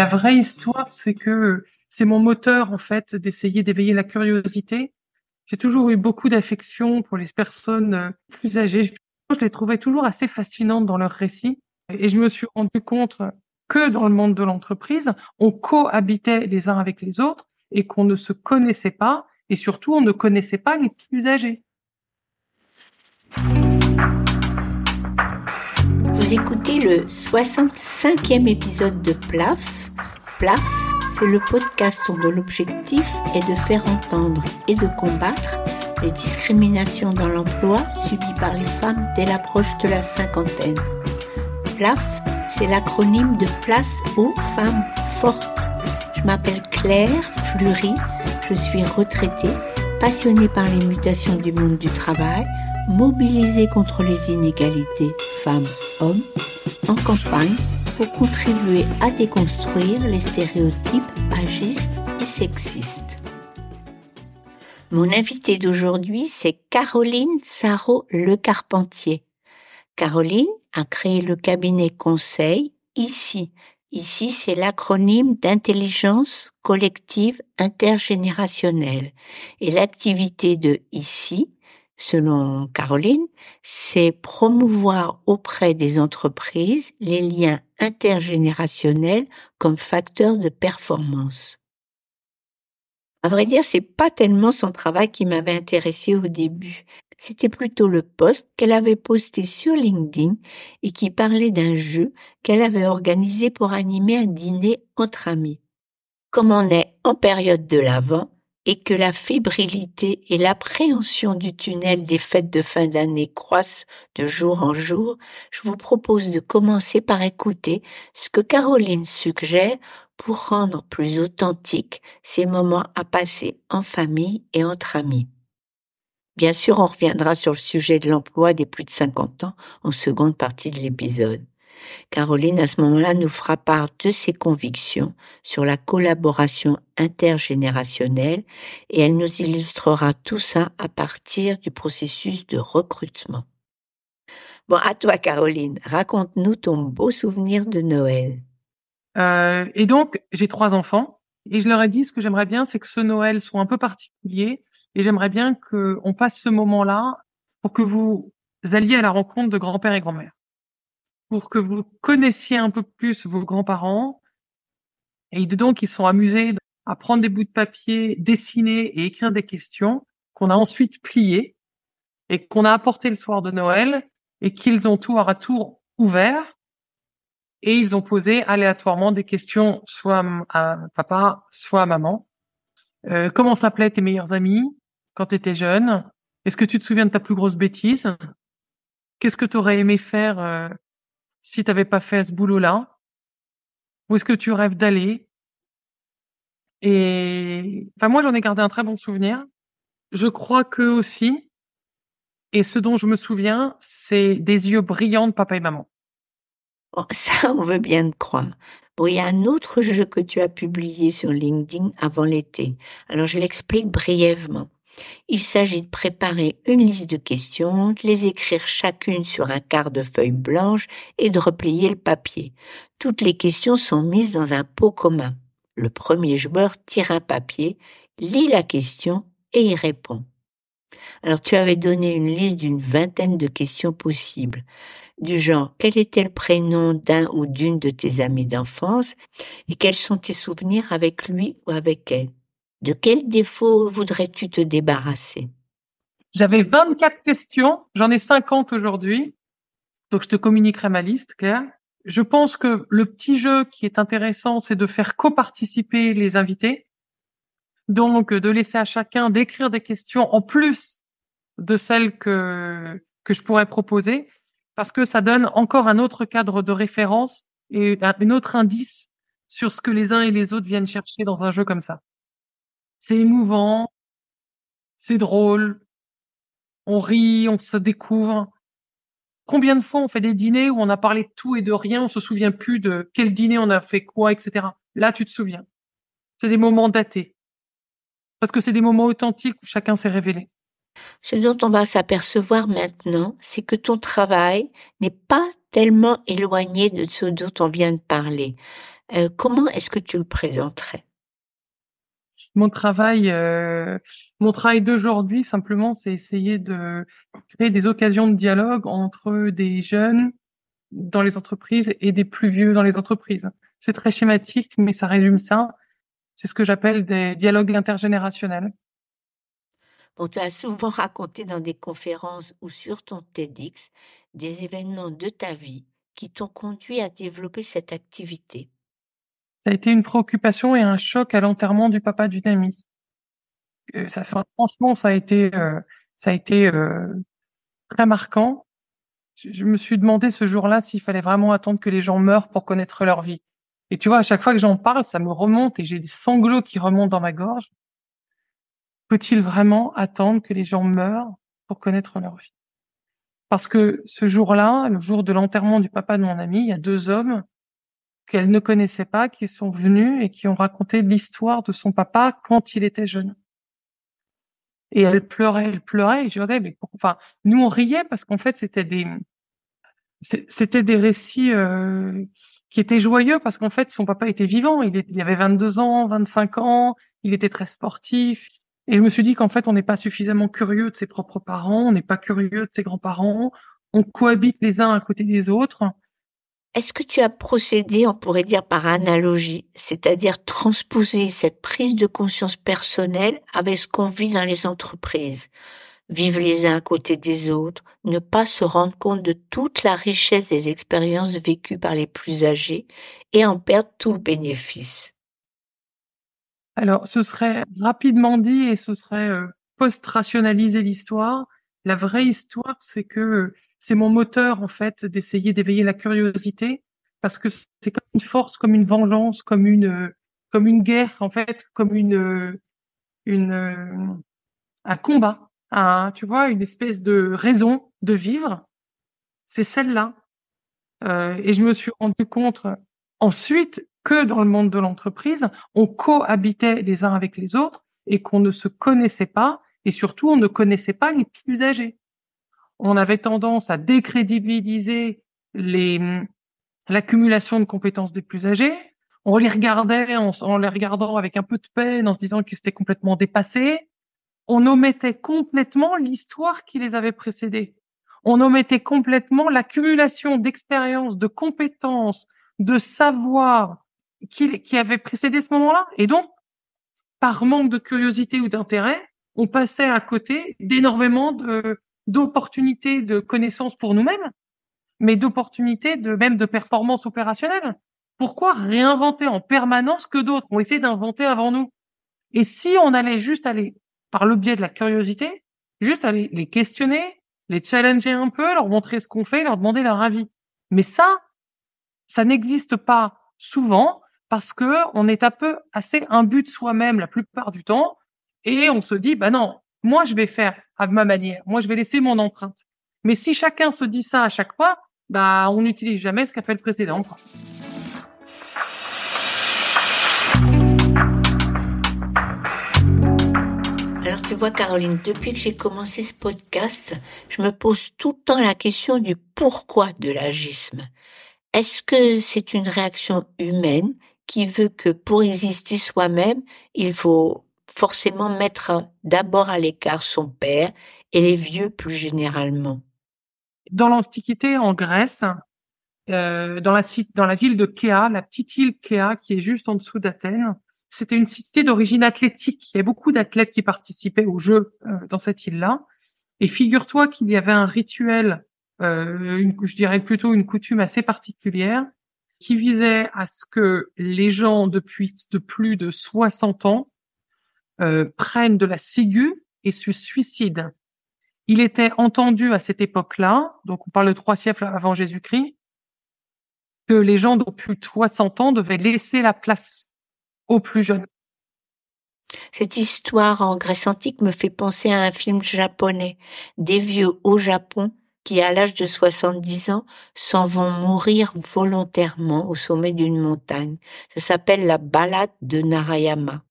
La vraie histoire, c'est que c'est mon moteur, en fait, d'essayer d'éveiller la curiosité. J'ai toujours eu beaucoup d'affection pour les personnes euh, plus âgées. Je les trouvais toujours assez fascinantes dans leurs récits. Et je me suis rendu compte que dans le monde de l'entreprise, on cohabitait les uns avec les autres et qu'on ne se connaissait pas. Et surtout, on ne connaissait pas les plus âgés. Écoutez le 65e épisode de PLAF. PLAF, c'est le podcast dont l'objectif est de faire entendre et de combattre les discriminations dans l'emploi subies par les femmes dès l'approche de la cinquantaine. PLAF, c'est l'acronyme de Place aux femmes fortes. Je m'appelle Claire Fleury, je suis retraitée, passionnée par les mutations du monde du travail, mobilisée contre les inégalités en campagne pour contribuer à déconstruire les stéréotypes agistes et sexistes. Mon invité d'aujourd'hui, c'est Caroline Sarro-Le Carpentier. Caroline a créé le cabinet conseil ICI. Ici, c'est l'acronyme d'intelligence collective intergénérationnelle. Et l'activité de ICI, selon Caroline, c'est promouvoir auprès des entreprises les liens intergénérationnels comme facteur de performance. À vrai dire, c'est pas tellement son travail qui m'avait intéressé au début. C'était plutôt le post qu'elle avait posté sur LinkedIn et qui parlait d'un jeu qu'elle avait organisé pour animer un dîner entre amis. Comme on est en période de l'avant, et que la fébrilité et l'appréhension du tunnel des fêtes de fin d'année croissent de jour en jour, je vous propose de commencer par écouter ce que Caroline suggère pour rendre plus authentique ces moments à passer en famille et entre amis. Bien sûr, on reviendra sur le sujet de l'emploi des plus de 50 ans en seconde partie de l'épisode. Caroline, à ce moment-là, nous fera part de ses convictions sur la collaboration intergénérationnelle et elle nous illustrera tout ça à partir du processus de recrutement. Bon, à toi, Caroline, raconte-nous ton beau souvenir de Noël. Euh, et donc, j'ai trois enfants et je leur ai dit ce que j'aimerais bien, c'est que ce Noël soit un peu particulier et j'aimerais bien qu'on passe ce moment-là pour que vous alliez à la rencontre de grand-père et grand-mère pour que vous connaissiez un peu plus vos grands-parents. Et donc, ils sont amusés à prendre des bouts de papier, dessiner et écrire des questions qu'on a ensuite pliées et qu'on a apporté le soir de Noël et qu'ils ont tour à tour ouvert et ils ont posé aléatoirement des questions soit à papa, soit à maman. Euh, comment s'appelaient tes meilleurs amis quand tu étais jeune? Est-ce que tu te souviens de ta plus grosse bêtise? Qu'est-ce que tu aurais aimé faire euh, si tu n'avais pas fait ce boulot-là Où est-ce que tu rêves d'aller? Et enfin, moi, j'en ai gardé un très bon souvenir. Je crois que aussi, et ce dont je me souviens, c'est des yeux brillants de papa et maman. Oh, ça, on veut bien te croire. Bon, il y a un autre jeu que tu as publié sur LinkedIn avant l'été. Alors, je l'explique brièvement. Il s'agit de préparer une liste de questions, de les écrire chacune sur un quart de feuille blanche et de replier le papier. Toutes les questions sont mises dans un pot commun. Le premier joueur tire un papier, lit la question et y répond. Alors tu avais donné une liste d'une vingtaine de questions possibles, du genre quel était le prénom d'un ou d'une de tes amis d'enfance et quels sont tes souvenirs avec lui ou avec elle? De quel défaut voudrais-tu te débarrasser? J'avais 24 questions, j'en ai 50 aujourd'hui. Donc je te communiquerai ma liste, Claire. Je pense que le petit jeu qui est intéressant, c'est de faire coparticiper les invités. Donc de laisser à chacun d'écrire des questions en plus de celles que que je pourrais proposer parce que ça donne encore un autre cadre de référence et un autre indice sur ce que les uns et les autres viennent chercher dans un jeu comme ça c'est émouvant, c'est drôle, on rit, on se découvre. Combien de fois on fait des dîners où on a parlé de tout et de rien, on se souvient plus de quel dîner on a fait quoi, etc. Là, tu te souviens. C'est des moments datés. Parce que c'est des moments authentiques où chacun s'est révélé. Ce dont on va s'apercevoir maintenant, c'est que ton travail n'est pas tellement éloigné de ce dont on vient de parler. Euh, comment est-ce que tu le présenterais? Mon travail, euh, mon travail d'aujourd'hui, simplement, c'est essayer de créer des occasions de dialogue entre des jeunes dans les entreprises et des plus vieux dans les entreprises. C'est très schématique, mais ça résume ça. C'est ce que j'appelle des dialogues intergénérationnels. Bon, tu as souvent raconté dans des conférences ou sur ton TEDx des événements de ta vie qui t'ont conduit à développer cette activité. Ça a été une préoccupation et un choc à l'enterrement du papa d'une amie. Euh, ça franchement, ça a été, euh, ça a été euh, très marquant. Je, je, me suis demandé ce jour-là s'il fallait vraiment attendre que les gens meurent pour connaître leur vie. Et tu vois, à chaque fois que j'en parle, ça me remonte et j'ai des sanglots qui remontent dans ma gorge. Peut-il vraiment attendre que les gens meurent pour connaître leur vie? Parce que ce jour-là, le jour de l'enterrement du papa de mon amie, il y a deux hommes qu'elle ne connaissait pas, qui sont venus et qui ont raconté l'histoire de son papa quand il était jeune. Et elle pleurait, elle pleurait, et je mais enfin, nous on riait parce qu'en fait c'était des, c'était des récits euh, qui étaient joyeux parce qu'en fait son papa était vivant, il, il avait 22 ans, 25 ans, il était très sportif. Et je me suis dit qu'en fait on n'est pas suffisamment curieux de ses propres parents, on n'est pas curieux de ses grands-parents, on cohabite les uns à côté des autres. Est-ce que tu as procédé, on pourrait dire par analogie, c'est-à-dire transposer cette prise de conscience personnelle avec ce qu'on vit dans les entreprises? Vivre les uns à côté des autres, ne pas se rendre compte de toute la richesse des expériences vécues par les plus âgés et en perdre tout le bénéfice? Alors, ce serait rapidement dit et ce serait euh, post-rationaliser l'histoire. La vraie histoire, c'est que c'est mon moteur en fait d'essayer d'éveiller la curiosité parce que c'est comme une force, comme une vengeance, comme une comme une guerre en fait, comme une une un combat, un, tu vois, une espèce de raison de vivre. C'est celle-là. Euh, et je me suis rendu compte ensuite que dans le monde de l'entreprise, on cohabitait les uns avec les autres et qu'on ne se connaissait pas et surtout on ne connaissait pas les plus âgés on avait tendance à décrédibiliser l'accumulation de compétences des plus âgés. On les regardait en, les regardant avec un peu de peine, en se disant qu'ils étaient complètement dépassés. On omettait complètement l'histoire qui les avait précédés. On omettait complètement l'accumulation d'expériences, de compétences, de savoir qui, qui avait précédé ce moment-là. Et donc, par manque de curiosité ou d'intérêt, on passait à côté d'énormément de, d'opportunités de connaissances pour nous-mêmes, mais d'opportunités de même de performance opérationnelle. Pourquoi réinventer en permanence que d'autres? Ont essayé d'inventer avant nous Et si on allait juste aller par le biais de la curiosité, juste aller les questionner, les challenger un peu, leur montrer ce qu'on fait, leur demander leur avis. Mais ça, ça n'existe pas souvent parce que on est un peu assez imbu de soi-même la plupart du temps et on se dit bah non, moi, je vais faire à ma manière. Moi, je vais laisser mon empreinte. Mais si chacun se dit ça à chaque fois, bah, on n'utilise jamais ce qu'a fait le précédent. Alors tu vois Caroline, depuis que j'ai commencé ce podcast, je me pose tout le temps la question du pourquoi de l'agisme. Est-ce que c'est une réaction humaine qui veut que pour exister soi-même, il faut forcément mettre d'abord à l'écart son père et les vieux plus généralement. Dans l'Antiquité, en Grèce, euh, dans, la, dans la ville de Kea, la petite île Kea qui est juste en dessous d'Athènes, c'était une cité d'origine athlétique. Il y avait beaucoup d'athlètes qui participaient aux Jeux euh, dans cette île-là. Et figure-toi qu'il y avait un rituel, euh, une, je dirais plutôt une coutume assez particulière, qui visait à ce que les gens depuis de plus de 60 ans euh, prennent de la ciguë et se suicident. Il était entendu à cette époque-là, donc on parle de trois siècles avant Jésus-Christ, que les gens de plus de 60 ans devaient laisser la place aux plus jeunes. Cette histoire en Grèce antique me fait penser à un film japonais, des vieux au Japon qui, à l'âge de 70 ans, s'en vont mourir volontairement au sommet d'une montagne. Ça s'appelle la balade de Narayama.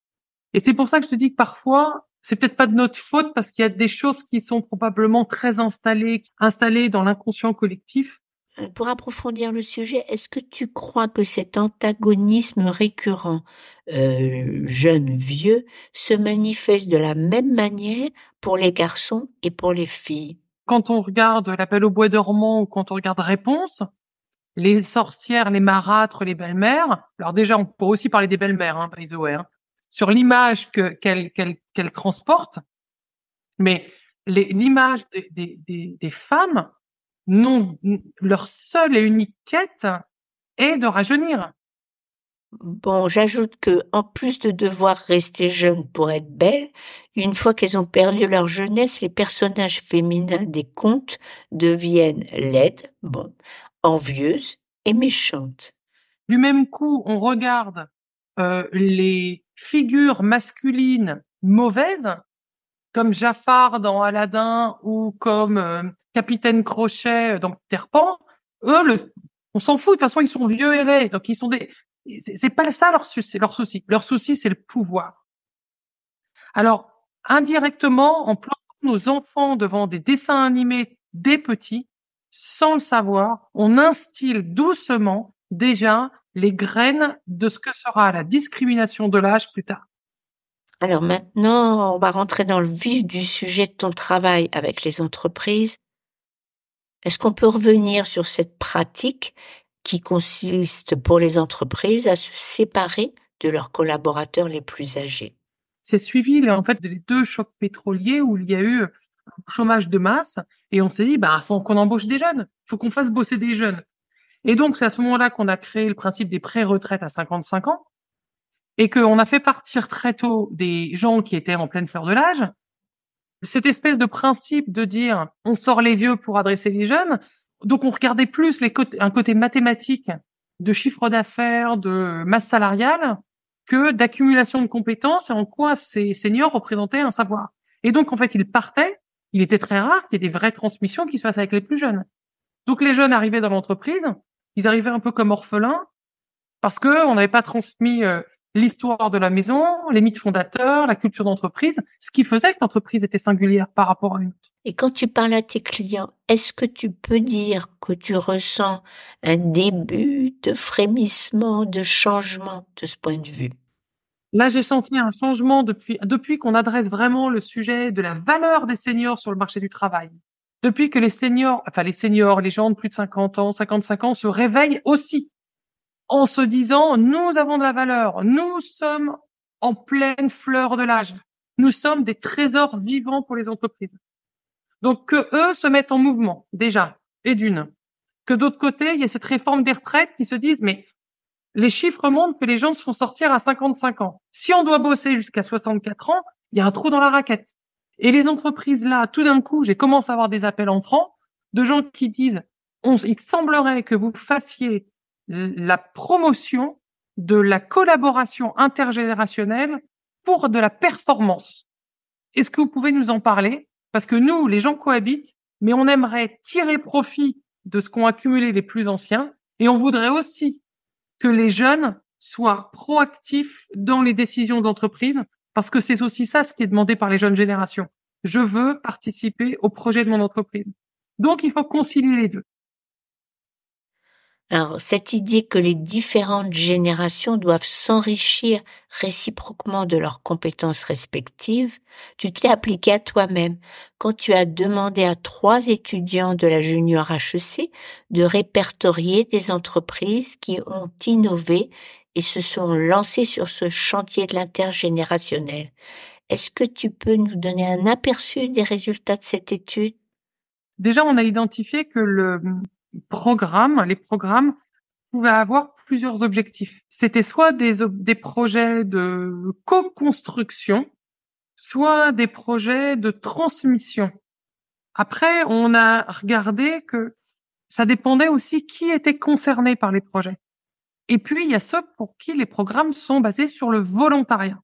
Et c'est pour ça que je te dis que parfois, c'est peut-être pas de notre faute parce qu'il y a des choses qui sont probablement très installées, installées dans l'inconscient collectif. Euh, pour approfondir le sujet, est-ce que tu crois que cet antagonisme récurrent euh, jeune-vieux se manifeste de la même manière pour les garçons et pour les filles? Quand on regarde l'appel au bois dormant ou quand on regarde Réponse, les sorcières, les marâtres, les belles-mères, alors déjà on peut aussi parler des belles-mères, hein, by the way, hein, sur l'image que qu'elles qu'elles transportent, mais l'image des, des, des, des femmes non, leur seule et unique quête est de rajeunir. Bon, j'ajoute que, en plus de devoir rester jeunes pour être belles, une fois qu'elles ont perdu leur jeunesse, les personnages féminins des contes deviennent laides, bon, envieuses et méchantes. Du même coup, on regarde euh, les figures masculines mauvaises, comme Jafar dans Aladdin ou comme euh, Capitaine Crochet dans Peter eux, on s'en fout. De toute façon, ils sont vieux et laids. Donc, ils sont des, c'est pas ça leur, leur souci. Leur souci, c'est le pouvoir. Alors, indirectement, en plantant nos enfants devant des dessins animés des petits, sans le savoir, on instille doucement déjà les graines de ce que sera la discrimination de l'âge plus tard. Alors maintenant, on va rentrer dans le vif du sujet de ton travail avec les entreprises. Est-ce qu'on peut revenir sur cette pratique qui consiste pour les entreprises à se séparer de leurs collaborateurs les plus âgés? C'est suivi en fait des deux chocs pétroliers où il y a eu un chômage de masse et on s'est dit bah faut qu'on embauche des jeunes, faut qu'on fasse bosser des jeunes. Et donc c'est à ce moment-là qu'on a créé le principe des pré-retraites à 55 ans et qu'on a fait partir très tôt des gens qui étaient en pleine fleur de l'âge cette espèce de principe de dire on sort les vieux pour adresser les jeunes, donc on regardait plus les un côté mathématique de chiffre d'affaires, de masse salariale, que d'accumulation de compétences et en quoi ces seniors représentaient un savoir. Et donc en fait ils partaient, il était très rare qu'il y ait des vraies transmissions qui se fassent avec les plus jeunes. Donc les jeunes arrivaient dans l'entreprise, ils arrivaient un peu comme orphelins parce que on n'avait pas transmis euh, l'histoire de la maison, les mythes fondateurs, la culture d'entreprise, ce qui faisait que l'entreprise était singulière par rapport à une autre. Et quand tu parles à tes clients, est-ce que tu peux dire que tu ressens un début de frémissement, de changement de ce point de vue? Là, j'ai senti un changement depuis, depuis qu'on adresse vraiment le sujet de la valeur des seniors sur le marché du travail. Depuis que les seniors, enfin les seniors, les gens de plus de 50 ans, 55 ans se réveillent aussi en se disant nous avons de la valeur, nous sommes en pleine fleur de l'âge, nous sommes des trésors vivants pour les entreprises. Donc que eux se mettent en mouvement déjà et d'une, que d'autre côté il y a cette réforme des retraites qui se disent mais les chiffres montrent que les gens se font sortir à 55 ans. Si on doit bosser jusqu'à 64 ans, il y a un trou dans la raquette. Et les entreprises là, tout d'un coup, j'ai commencé à avoir des appels entrants de gens qui disent il semblerait que vous fassiez la promotion de la collaboration intergénérationnelle pour de la performance. Est-ce que vous pouvez nous en parler? Parce que nous, les gens cohabitent, mais on aimerait tirer profit de ce qu'ont accumulé les plus anciens. Et on voudrait aussi que les jeunes soient proactifs dans les décisions d'entreprise parce que c'est aussi ça ce qui est demandé par les jeunes générations. Je veux participer au projet de mon entreprise. Donc, il faut concilier les deux. Alors, cette idée que les différentes générations doivent s'enrichir réciproquement de leurs compétences respectives, tu t'es appliqué à toi-même quand tu as demandé à trois étudiants de la junior HEC de répertorier des entreprises qui ont innové et se sont lancées sur ce chantier de l'intergénérationnel. Est-ce que tu peux nous donner un aperçu des résultats de cette étude? Déjà, on a identifié que le, programmes, les programmes pouvaient avoir plusieurs objectifs. C'était soit des, des projets de co-construction, soit des projets de transmission. Après, on a regardé que ça dépendait aussi qui était concerné par les projets. Et puis, il y a ceux pour qui les programmes sont basés sur le volontariat.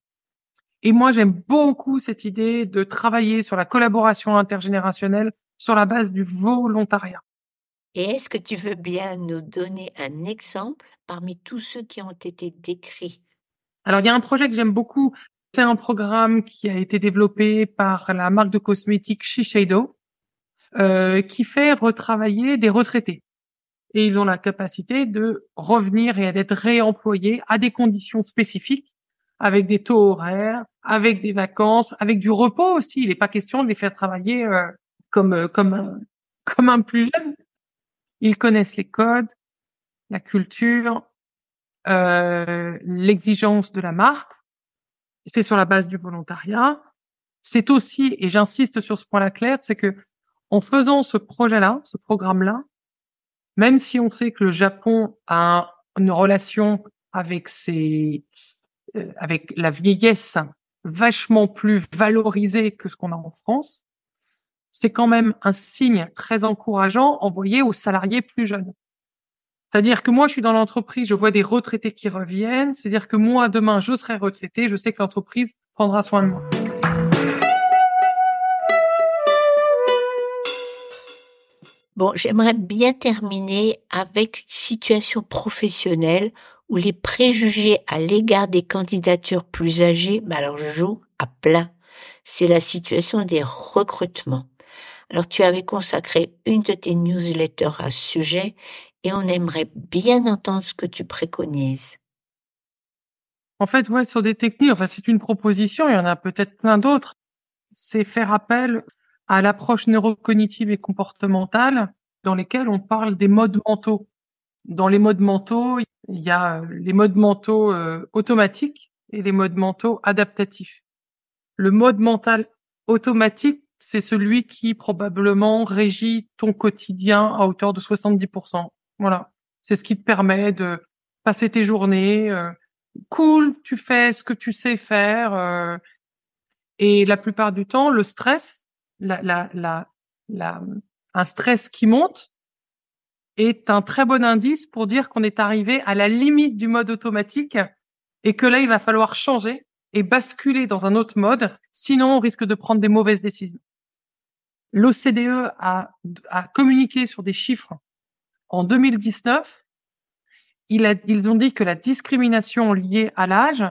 Et moi, j'aime beaucoup cette idée de travailler sur la collaboration intergénérationnelle sur la base du volontariat. Et est-ce que tu veux bien nous donner un exemple parmi tous ceux qui ont été décrits? Alors, il y a un projet que j'aime beaucoup. C'est un programme qui a été développé par la marque de cosmétiques Shiseido, euh, qui fait retravailler des retraités. Et ils ont la capacité de revenir et d'être réemployés à des conditions spécifiques, avec des taux horaires, avec des vacances, avec du repos aussi. Il n'est pas question de les faire travailler euh, comme euh, comme un, comme un plus jeune. Ils connaissent les codes, la culture, euh, l'exigence de la marque. C'est sur la base du volontariat. C'est aussi, et j'insiste sur ce point-là clair, c'est que en faisant ce projet-là, ce programme-là, même si on sait que le Japon a une relation avec ses, euh, la vieillesse vachement plus valorisée que ce qu'on a en France, c'est quand même un signe très encourageant envoyé aux salariés plus jeunes. C'est-à-dire que moi, je suis dans l'entreprise, je vois des retraités qui reviennent. C'est-à-dire que moi, demain, je serai retraité, je sais que l'entreprise prendra soin de moi. Bon, j'aimerais bien terminer avec une situation professionnelle où les préjugés à l'égard des candidatures plus âgées, bah alors jouent à plein. C'est la situation des recrutements. Alors tu avais consacré une de tes newsletters à ce sujet et on aimerait bien entendre ce que tu préconises. En fait, ouais, sur des techniques, enfin c'est une proposition, il y en a peut-être plein d'autres. C'est faire appel à l'approche neurocognitive et comportementale dans lesquelles on parle des modes mentaux. Dans les modes mentaux, il y a euh, les modes mentaux euh, automatiques et les modes mentaux adaptatifs. Le mode mental automatique, c'est celui qui probablement régit ton quotidien à hauteur de 70%. Voilà. C'est ce qui te permet de passer tes journées. Euh, cool, tu fais ce que tu sais faire. et la plupart du temps, le stress, la, la, la, la, un stress qui monte est un très bon indice pour dire qu'on est arrivé à la limite du mode automatique et que là, il va falloir changer et basculer dans un autre mode, sinon on risque de prendre des mauvaises décisions. L'OCDE a, a communiqué sur des chiffres en 2019. Il a, ils ont dit que la discrimination liée à l'âge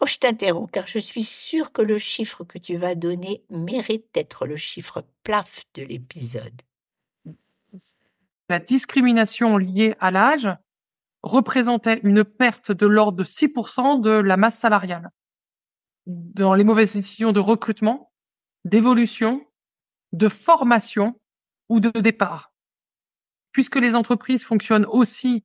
Oh, je t'interromps car je suis sûre que le chiffre que tu vas donner mérite d'être le chiffre plaf de l'épisode. La discrimination liée à l'âge représentait une perte de l'ordre de 6% de la masse salariale. Dans les mauvaises décisions de recrutement, d'évolution, de formation ou de départ. Puisque les entreprises fonctionnent aussi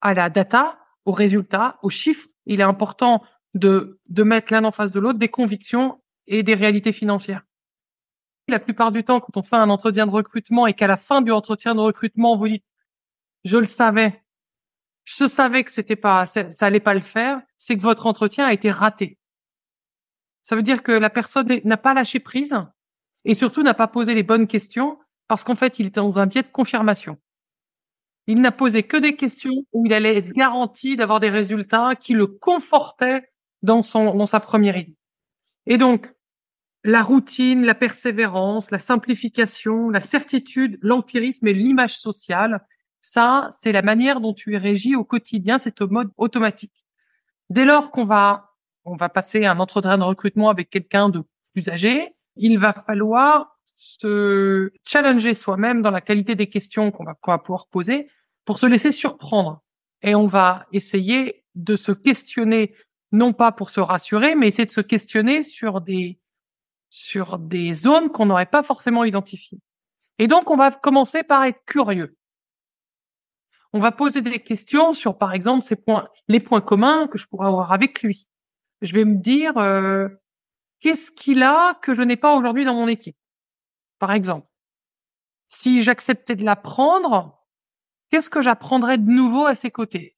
à la data, aux résultats, aux chiffres, il est important de, de mettre l'un en face de l'autre des convictions et des réalités financières. La plupart du temps, quand on fait un entretien de recrutement et qu'à la fin du entretien de recrutement, vous dites, je le savais, je savais que c'était pas, ça, allait pas le faire, c'est que votre entretien a été raté. Ça veut dire que la personne n'a pas lâché prise et surtout n'a pas posé les bonnes questions parce qu'en fait, il était dans un biais de confirmation. Il n'a posé que des questions où il allait être garanti d'avoir des résultats qui le confortaient dans son dans sa première idée. Et donc la routine, la persévérance, la simplification, la certitude, l'empirisme et l'image sociale, ça, c'est la manière dont tu es régi au quotidien, c'est au mode automatique. Dès lors qu'on va on va passer un entretien de recrutement avec quelqu'un de plus âgé, il va falloir se challenger soi-même dans la qualité des questions qu'on va, qu'on va pouvoir poser pour se laisser surprendre. Et on va essayer de se questionner non pas pour se rassurer, mais essayer de se questionner sur des sur des zones qu'on n'aurait pas forcément identifiées. Et donc, on va commencer par être curieux. On va poser des questions sur, par exemple, ces points, les points communs que je pourrais avoir avec lui. Je vais me dire, euh, qu'est-ce qu'il a que je n'ai pas aujourd'hui dans mon équipe, par exemple. Si j'acceptais de l'apprendre, qu'est-ce que j'apprendrais de nouveau à ses côtés?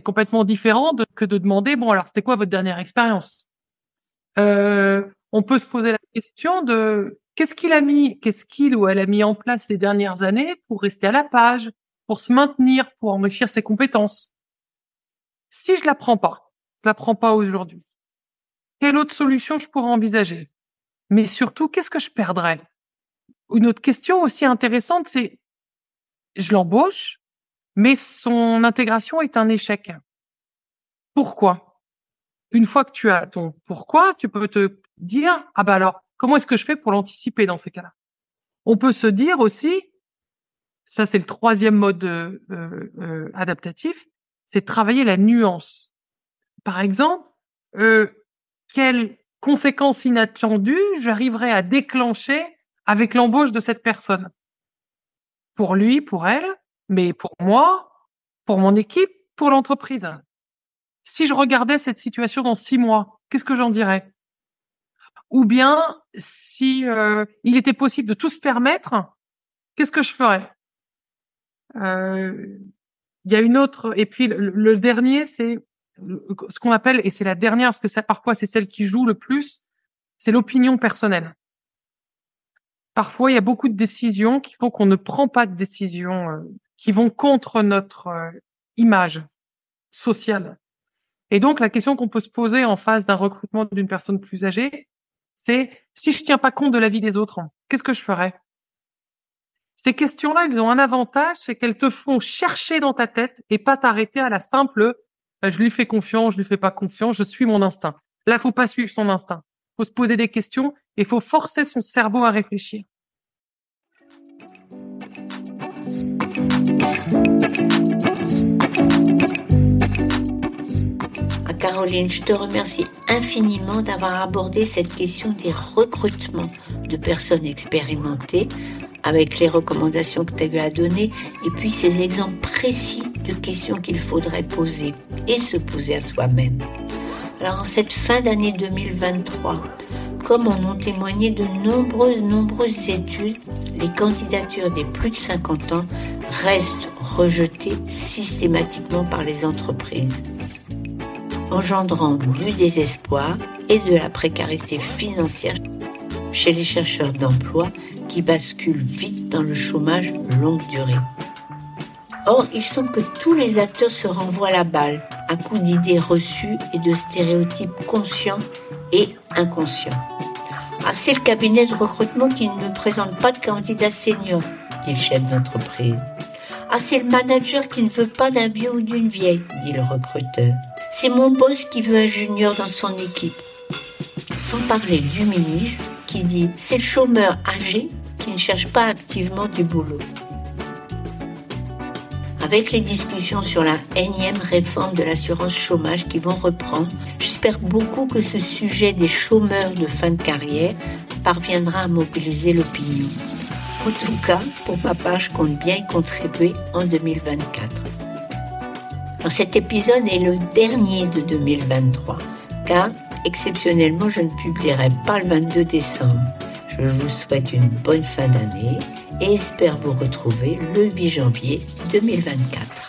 Complètement différent de, que de demander, bon, alors c'était quoi votre dernière expérience? Euh, On peut se poser la question de qu'est-ce qu'il a mis, qu'est-ce qu'il ou elle a mis en place ces dernières années pour rester à la page, pour se maintenir, pour enrichir ses compétences? Si je l'apprends pas, je l'apprends pas aujourd'hui, quelle autre solution je pourrais envisager? Mais surtout, qu'est-ce que je perdrais? Une autre question aussi intéressante, c'est je l'embauche, mais son intégration est un échec. Pourquoi? Une fois que tu as ton pourquoi, tu peux te dire ah bah alors comment est-ce que je fais pour l'anticiper dans ces cas-là? On peut se dire aussi ça c'est le troisième mode euh, euh, adaptatif, c'est travailler la nuance. Par exemple, euh, quelles conséquences inattendues j'arriverai à déclencher avec l'embauche de cette personne? Pour lui, pour elle, mais pour moi, pour mon équipe, pour l'entreprise. Si je regardais cette situation dans six mois, qu'est-ce que j'en dirais? Ou bien, si euh, il était possible de tout se permettre, qu'est-ce que je ferais? Euh, Il y a une autre, et puis le, dernier, c'est ce qu'on appelle, et c'est la dernière, parce que ça, parfois c'est celle qui joue le plus, c'est l'opinion personnelle. Parfois, il y a beaucoup de décisions qui font qu'on ne prend pas de décisions euh, qui vont contre notre euh, image sociale. Et donc, la question qu'on peut se poser en face d'un recrutement d'une personne plus âgée, c'est si je tiens pas compte de la vie des autres, qu'est-ce que je ferais? Ces questions-là, elles ont un avantage, c'est qu'elles te font chercher dans ta tête et pas t'arrêter à la simple euh, je lui fais confiance, je lui fais pas confiance, je suis mon instinct. Là, faut pas suivre son instinct. Faut se poser des questions et faut forcer son cerveau à réfléchir. Caroline, je te remercie infiniment d'avoir abordé cette question des recrutements de personnes expérimentées avec les recommandations que tu as donner et puis ces exemples précis de questions qu'il faudrait poser et se poser à soi-même. Alors en cette fin d'année 2023, comme en ont témoigné de nombreuses, nombreuses études, les candidatures des plus de 50 ans restent rejetées systématiquement par les entreprises engendrant du désespoir et de la précarité financière chez les chercheurs d'emploi qui basculent vite dans le chômage longue durée. Or, il semble que tous les acteurs se renvoient la balle à coups d'idées reçues et de stéréotypes conscients et inconscients. Ah, c'est le cabinet de recrutement qui ne présente pas de candidat senior, dit le chef d'entreprise. Ah, c'est le manager qui ne veut pas d'un vieux ou d'une vieille, dit le recruteur. C'est mon boss qui veut un junior dans son équipe. Sans parler du ministre qui dit c'est le chômeur âgé qui ne cherche pas activement du boulot. Avec les discussions sur la énième réforme de l'assurance chômage qui vont reprendre, j'espère beaucoup que ce sujet des chômeurs de fin de carrière parviendra à mobiliser l'opinion. En tout cas, pour ma je compte bien contribuer en 2024 cet épisode est le dernier de 2023, car exceptionnellement, je ne publierai pas le 22 décembre. Je vous souhaite une bonne fin d'année et espère vous retrouver le 8 janvier 2024.